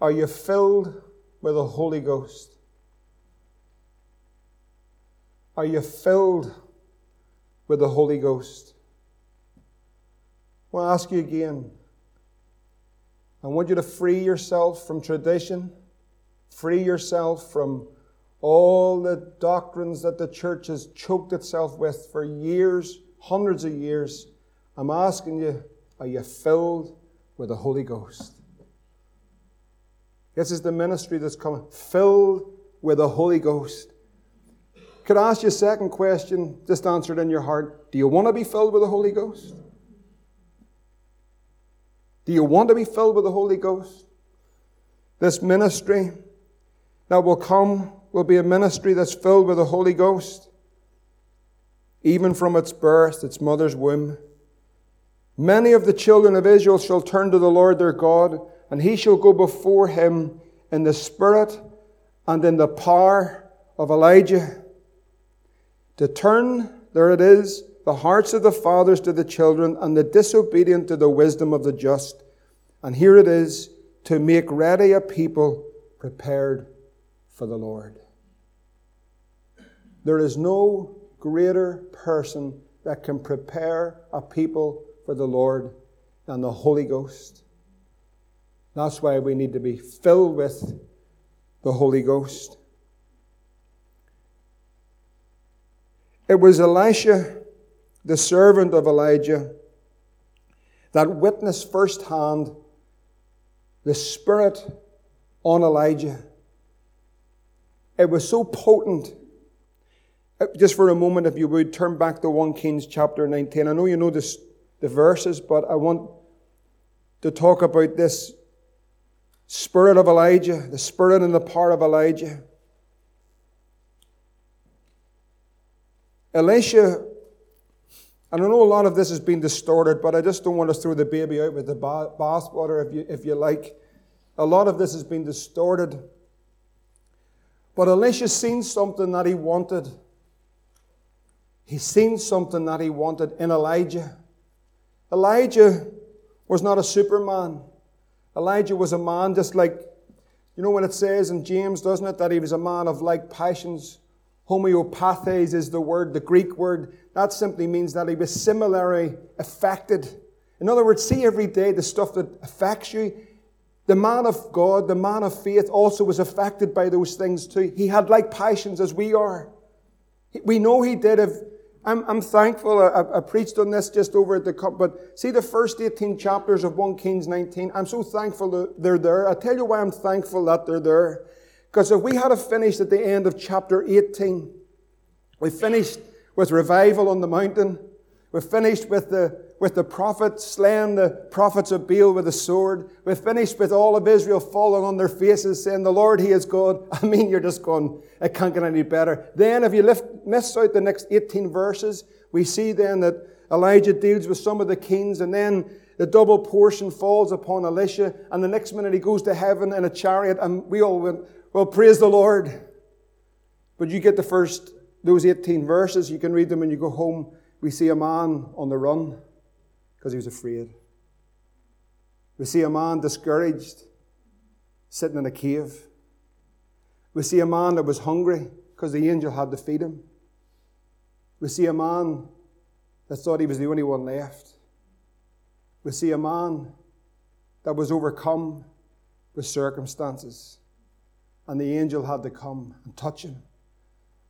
Are you filled with the Holy Ghost? Are you filled with the Holy Ghost? I want to ask you again. I want you to free yourself from tradition, free yourself from all the doctrines that the church has choked itself with for years, hundreds of years. I'm asking you, are you filled with the Holy Ghost? This is the ministry that's coming, filled with the Holy Ghost. Could I ask you a second question? Just answer it in your heart. Do you want to be filled with the Holy Ghost? Do you want to be filled with the Holy Ghost? This ministry that will come will be a ministry that's filled with the Holy Ghost, even from its birth, its mother's womb. Many of the children of Israel shall turn to the Lord their God, and he shall go before him in the spirit and in the power of Elijah to turn, there it is, the hearts of the fathers to the children, and the disobedient to the wisdom of the just. And here it is, to make ready a people prepared for the Lord. There is no greater person that can prepare a people for the Lord than the Holy Ghost. That's why we need to be filled with the Holy Ghost. It was Elisha, the servant of Elijah, that witnessed firsthand the Spirit on Elijah. It was so potent. Uh, just for a moment, if you would turn back to 1 Kings chapter 19. I know you know this, the verses, but I want to talk about this spirit of Elijah, the spirit and the power of Elijah. Elisha, and I know a lot of this has been distorted, but I just don't want to throw the baby out with the bathwater, if you, if you like. A lot of this has been distorted. But Elisha seen something that he wanted. He seen something that he wanted in Elijah. Elijah was not a superman. Elijah was a man just like, you know, when it says in James, doesn't it, that he was a man of like passions. Homoiopathes is the word, the Greek word. That simply means that he was similarly affected. In other words, see every day the stuff that affects you. The man of God, the man of faith, also was affected by those things too. He had like passions as we are. We know he did. If I'm, I'm thankful. I, I, preached on this just over at the cup, but see the first 18 chapters of 1 Kings 19. I'm so thankful that they're there. I'll tell you why I'm thankful that they're there. Because if we had finished at the end of chapter 18, we finished with revival on the mountain. We finished with the with the prophet slaying the prophets of Baal with a sword. We finished with all of Israel falling on their faces saying, The Lord, He is God. I mean, you're just going, it can't get any better. Then, if you lift, miss out the next 18 verses, we see then that Elijah deals with some of the kings, and then the double portion falls upon Elisha, and the next minute he goes to heaven in a chariot, and we all went, Well, praise the Lord. But you get the first, those 18 verses, you can read them when you go home. We see a man on the run because he was afraid. We see a man discouraged, sitting in a cave. We see a man that was hungry because the angel had to feed him. We see a man that thought he was the only one left. We see a man that was overcome with circumstances. And the angel had to come and touch him.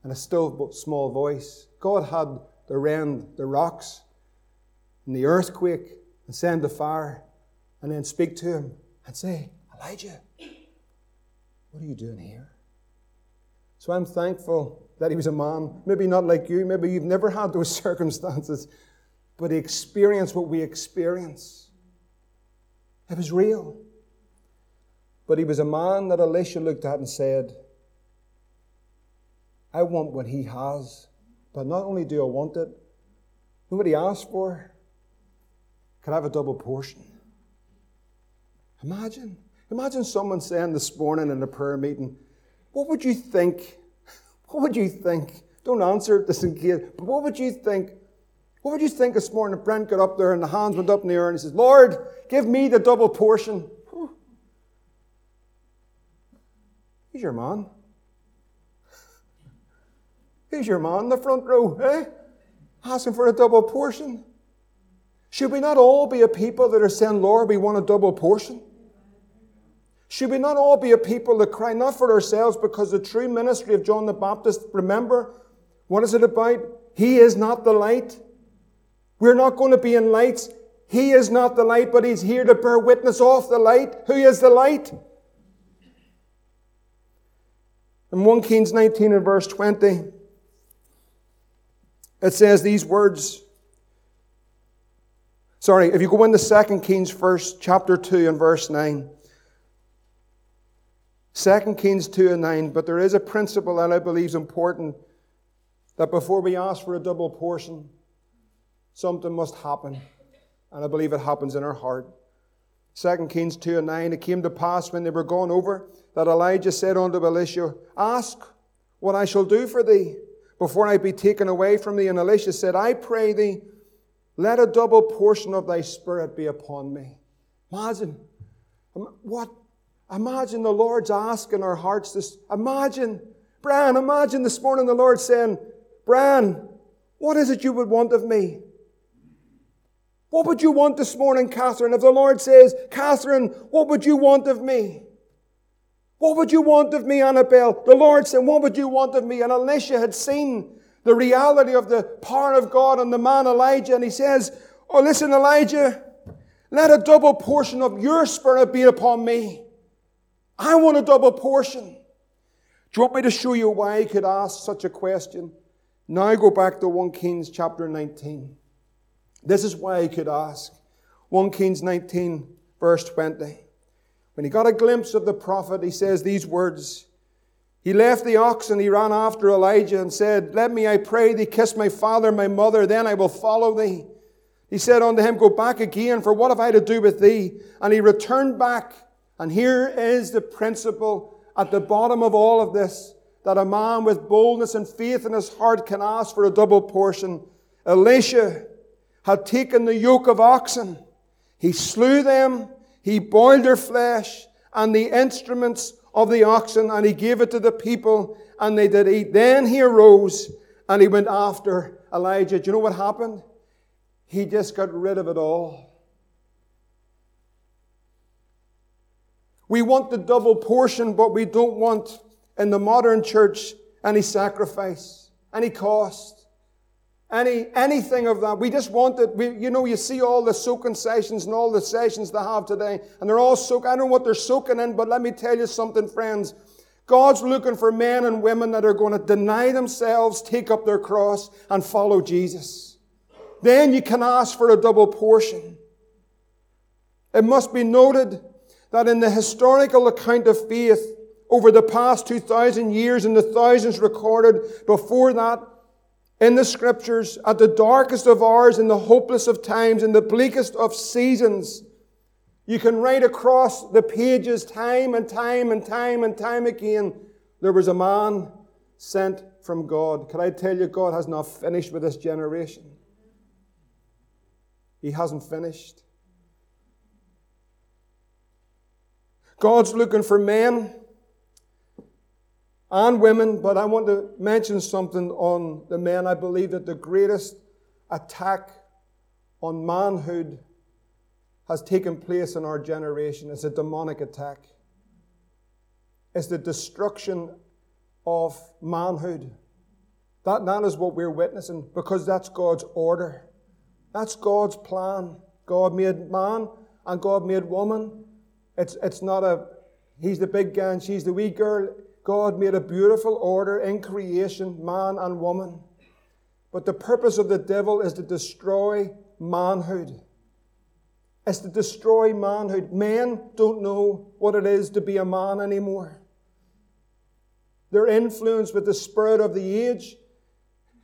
And a still but small voice. God had to rend the rocks in the earthquake and send the fire and then speak to him and say, Elijah, what are you doing here? So I'm thankful that he was a man, maybe not like you, maybe you've never had those circumstances, but he experienced what we experience. It was real. But he was a man that Elisha looked at and said, I want what he has, but not only do I want it, nobody asked for. Can I have a double portion? Imagine. Imagine someone saying this morning in a prayer meeting, What would you think? What would you think? Don't answer this in case, but what would you think? What would you think this morning if Brent got up there and the hands went up in the air and he says, Lord, give me the double portion? He's your man. He's your man in the front row, eh? Asking for a double portion. Should we not all be a people that are saying, Lord, we want a double portion? Should we not all be a people that cry not for ourselves because the true ministry of John the Baptist, remember, what is it about? He is not the light. We're not going to be in lights. He is not the light, but He's here to bear witness of the light. Who is the light? In 1 Kings 19 and verse 20, it says these words Sorry, if you go into 2 Kings first, chapter 2 and verse 9. 2 Kings 2 and 9, but there is a principle that I believe is important that before we ask for a double portion, something must happen. And I believe it happens in our heart. 2 Kings 2 and 9, it came to pass when they were gone over that Elijah said unto Elisha, Ask what I shall do for thee before I be taken away from thee. And Elisha said, I pray thee, let a double portion of thy spirit be upon me. Imagine. What? Imagine the Lord's asking our hearts this. Imagine. Brian, imagine this morning the Lord saying, Brian, what is it you would want of me? What would you want this morning, Catherine? If the Lord says, Catherine, what would you want of me? What would you want of me, Annabelle? The Lord said, What would you want of me? And Elisha had seen the reality of the power of God on the man Elijah. And he says, Oh, listen, Elijah, let a double portion of your spirit be upon me. I want a double portion. Do you want me to show you why he could ask such a question? Now go back to 1 Kings chapter 19. This is why he could ask. 1 Kings 19, verse 20. When he got a glimpse of the prophet, he says these words he left the ox and he ran after Elijah and said, Let me, I pray thee, kiss my father and my mother, then I will follow thee. He said unto him, Go back again, for what have I to do with thee? And he returned back. And here is the principle at the bottom of all of this that a man with boldness and faith in his heart can ask for a double portion. Elisha had taken the yoke of oxen. He slew them. He boiled their flesh and the instruments of the oxen and he gave it to the people and they did eat. Then he arose and he went after Elijah. Do you know what happened? He just got rid of it all. We want the double portion, but we don't want in the modern church any sacrifice, any cost, any anything of that. We just want it. We, you know, you see all the soaking sessions and all the sessions they have today, and they're all soak. I don't know what they're soaking in, but let me tell you something, friends. God's looking for men and women that are going to deny themselves, take up their cross, and follow Jesus. Then you can ask for a double portion. It must be noted that in the historical account of faith, over the past 2,000 years and the thousands recorded before that in the scriptures, at the darkest of hours, in the hopeless of times, in the bleakest of seasons, you can write across the pages time and time and time and time again, there was a man sent from God. Can I tell you, God has not finished with this generation? He hasn't finished. God's looking for men and women, but I want to mention something on the men. I believe that the greatest attack on manhood has taken place in our generation. It's a demonic attack. It's the destruction of manhood. That, that is what we're witnessing because that's God's order. That's God's plan. God made man and God made woman. It's, it's not a, he's the big guy and she's the wee girl. God made a beautiful order in creation, man and woman. But the purpose of the devil is to destroy manhood. It's to destroy manhood. Men don't know what it is to be a man anymore. They're influenced with the spirit of the age.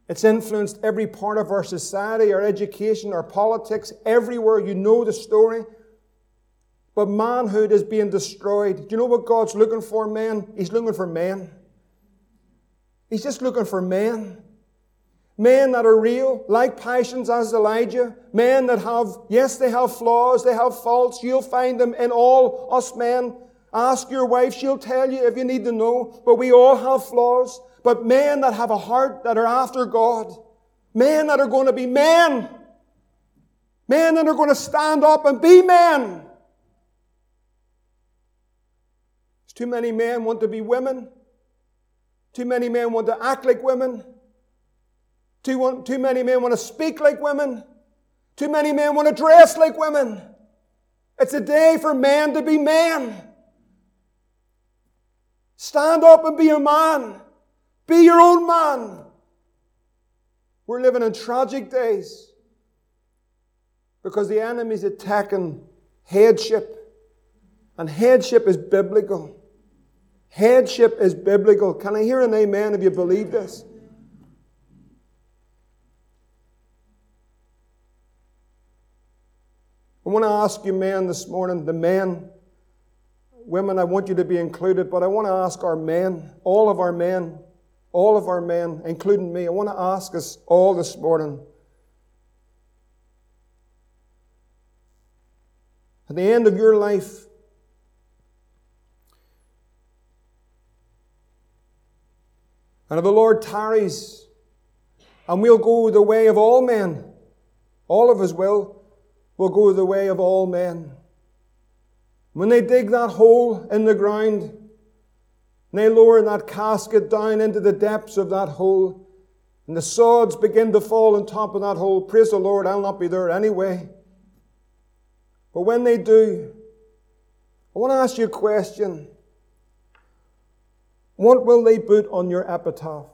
It's influenced every part of our society, our education, our politics, everywhere. You know the story. But manhood is being destroyed. Do you know what God's looking for, men? He's looking for men. He's just looking for men. Men that are real, like passions as Elijah. Men that have, yes, they have flaws, they have faults. You'll find them in all us men. Ask your wife, she'll tell you if you need to know. But we all have flaws. But men that have a heart that are after God. Men that are going to be men. Men that are going to stand up and be men. Too many men want to be women. Too many men want to act like women. Too, want, too many men want to speak like women. Too many men want to dress like women. It's a day for men to be men. Stand up and be a man. Be your own man. We're living in tragic days because the enemy's attacking headship, and headship is biblical. Headship is biblical. Can I hear an amen if you believe this? I want to ask you, men, this morning, the men, women, I want you to be included, but I want to ask our men, all of our men, all of our men, including me, I want to ask us all this morning. At the end of your life, And if the Lord tarries, and we'll go the way of all men, all of us will, will go the way of all men. When they dig that hole in the ground, and they lower that casket down into the depths of that hole, and the sods begin to fall on top of that hole, praise the Lord, I'll not be there anyway. But when they do, I want to ask you a question. What will they put on your epitaph?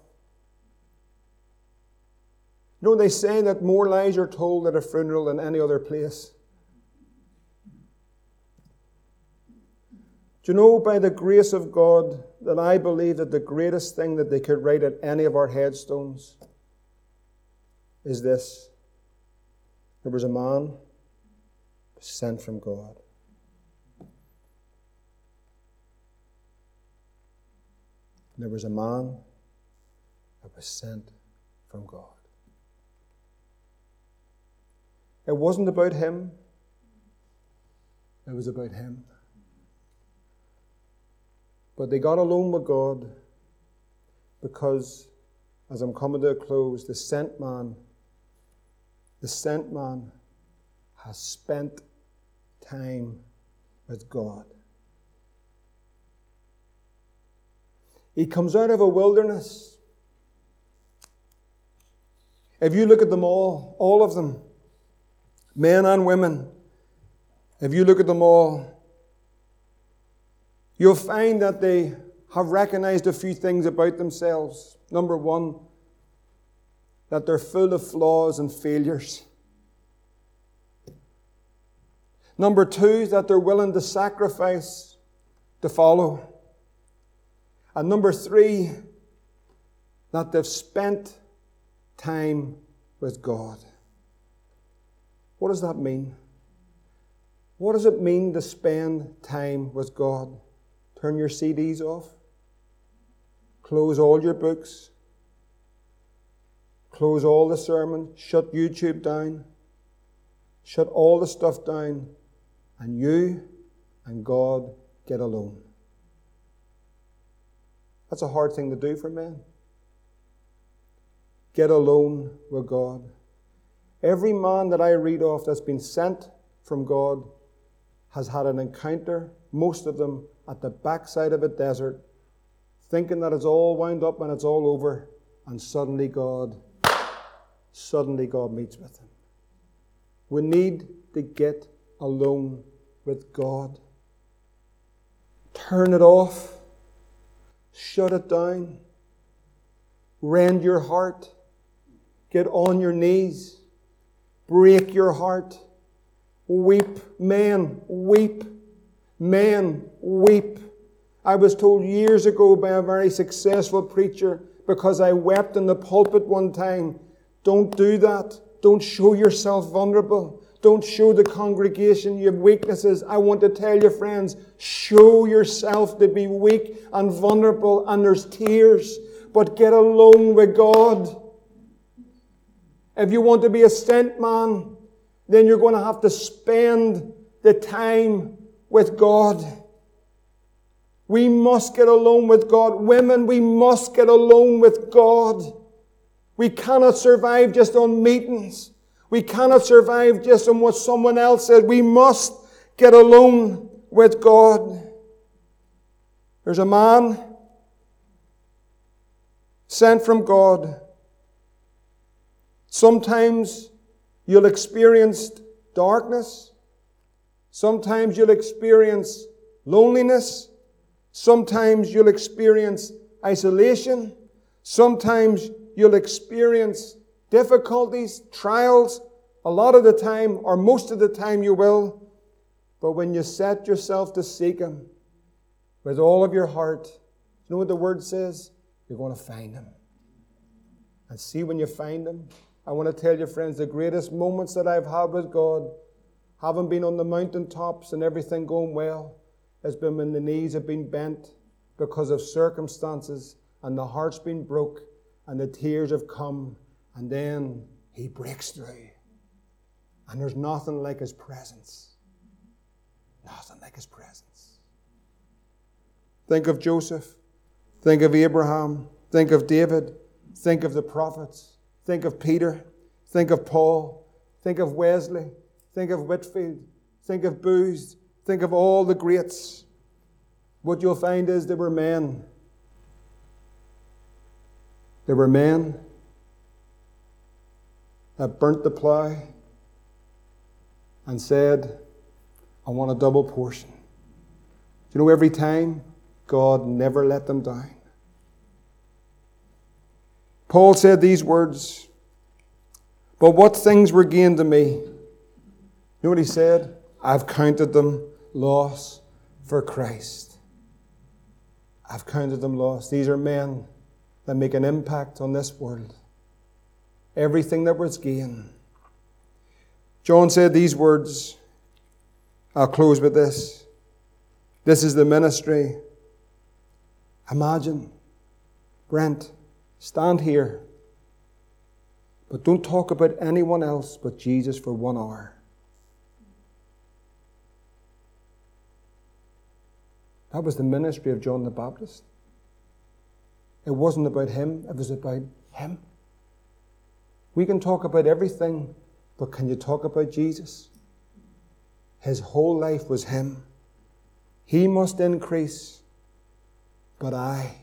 You know, they say that more lies are told at a funeral than any other place. Do you know, by the grace of God, that I believe that the greatest thing that they could write at any of our headstones is this there was a man sent from God. There was a man that was sent from God. It wasn't about him, it was about him. But they got alone with God because, as I'm coming to a close, the sent man, the sent man has spent time with God. He comes out of a wilderness. If you look at them all, all of them, men and women, if you look at them all, you'll find that they have recognized a few things about themselves. Number one, that they're full of flaws and failures. Number two, that they're willing to sacrifice to follow. And number three, that they've spent time with God. What does that mean? What does it mean to spend time with God? Turn your CDs off. Close all your books. Close all the sermon. Shut YouTube down. Shut all the stuff down. And you and God get alone. That's a hard thing to do for men. Get alone with God. Every man that I read of that's been sent from God has had an encounter, most of them at the backside of a desert, thinking that it's all wound up and it's all over, and suddenly God, suddenly God meets with them. We need to get alone with God. Turn it off. Shut it down. Rend your heart. Get on your knees. Break your heart. Weep, man, weep. man, weep. I was told years ago by a very successful preacher because I wept in the pulpit one time don't do that. Don't show yourself vulnerable. Don't show the congregation your weaknesses. I want to tell you, friends, show yourself to be weak and vulnerable, and there's tears, but get alone with God. If you want to be a sent man, then you're going to have to spend the time with God. We must get alone with God. Women, we must get alone with God. We cannot survive just on meetings. We cannot survive just on what someone else said. We must get alone with God. There's a man sent from God. Sometimes you'll experience darkness. Sometimes you'll experience loneliness. Sometimes you'll experience isolation. Sometimes you'll experience difficulties, trials, a lot of the time, or most of the time, you will. But when you set yourself to seek Him with all of your heart, you know what the Word says? You're going to find Him. And see when you find Him. I want to tell you, friends, the greatest moments that I've had with God haven't been on the mountaintops and everything going well. It's been when the knees have been bent because of circumstances and the heart's been broke and the tears have come and then he breaks through. And there's nothing like his presence. Nothing like his presence. Think of Joseph. Think of Abraham. Think of David. Think of the prophets. Think of Peter. Think of Paul. Think of Wesley. Think of Whitefield. Think of Booth. Think of all the greats. What you'll find is they were men. They were men that burnt the plow and said, I want a double portion. You know, every time, God never let them down. Paul said these words, But what things were gained to me? You know what he said? I've counted them loss for Christ. I've counted them loss. These are men that make an impact on this world everything that was gained. John said these words. I'll close with this. This is the ministry. Imagine Brent, stand here. But don't talk about anyone else but Jesus for one hour. That was the ministry of John the Baptist. It wasn't about him, it was about him. We can talk about everything, but can you talk about Jesus? His whole life was him. He must increase, but I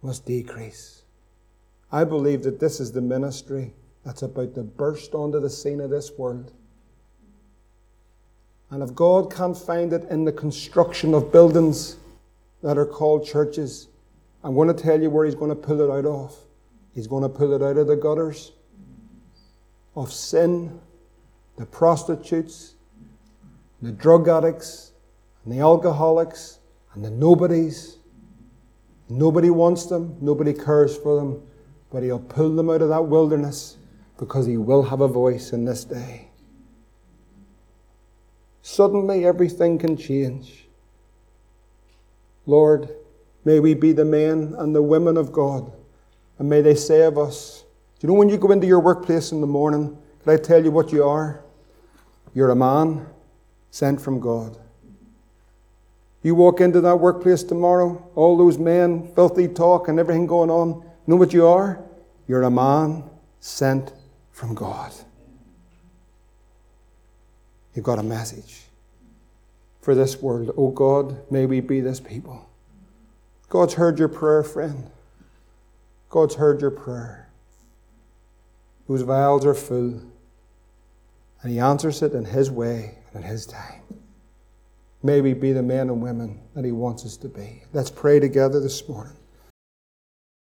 must decrease. I believe that this is the ministry that's about to burst onto the scene of this world. And if God can't find it in the construction of buildings that are called churches, I'm going to tell you where He's going to pull it out of. He's going to pull it out of the gutters of sin, the prostitutes, the drug addicts, and the alcoholics, and the nobodies. Nobody wants them, nobody cares for them, but He'll pull them out of that wilderness because He will have a voice in this day. Suddenly, everything can change. Lord, may we be the men and the women of God, and may they say of us, Do you know when you go into your workplace in the morning, can I tell you what you are? You're a man sent from God. You walk into that workplace tomorrow, all those men, filthy talk, and everything going on. Know what you are? You're a man sent from God. You've got a message for this world. Oh God, may we be this people. God's heard your prayer, friend. God's heard your prayer. Those vials are full, and He answers it in His way and in His time. May we be the men and women that He wants us to be. Let's pray together this morning.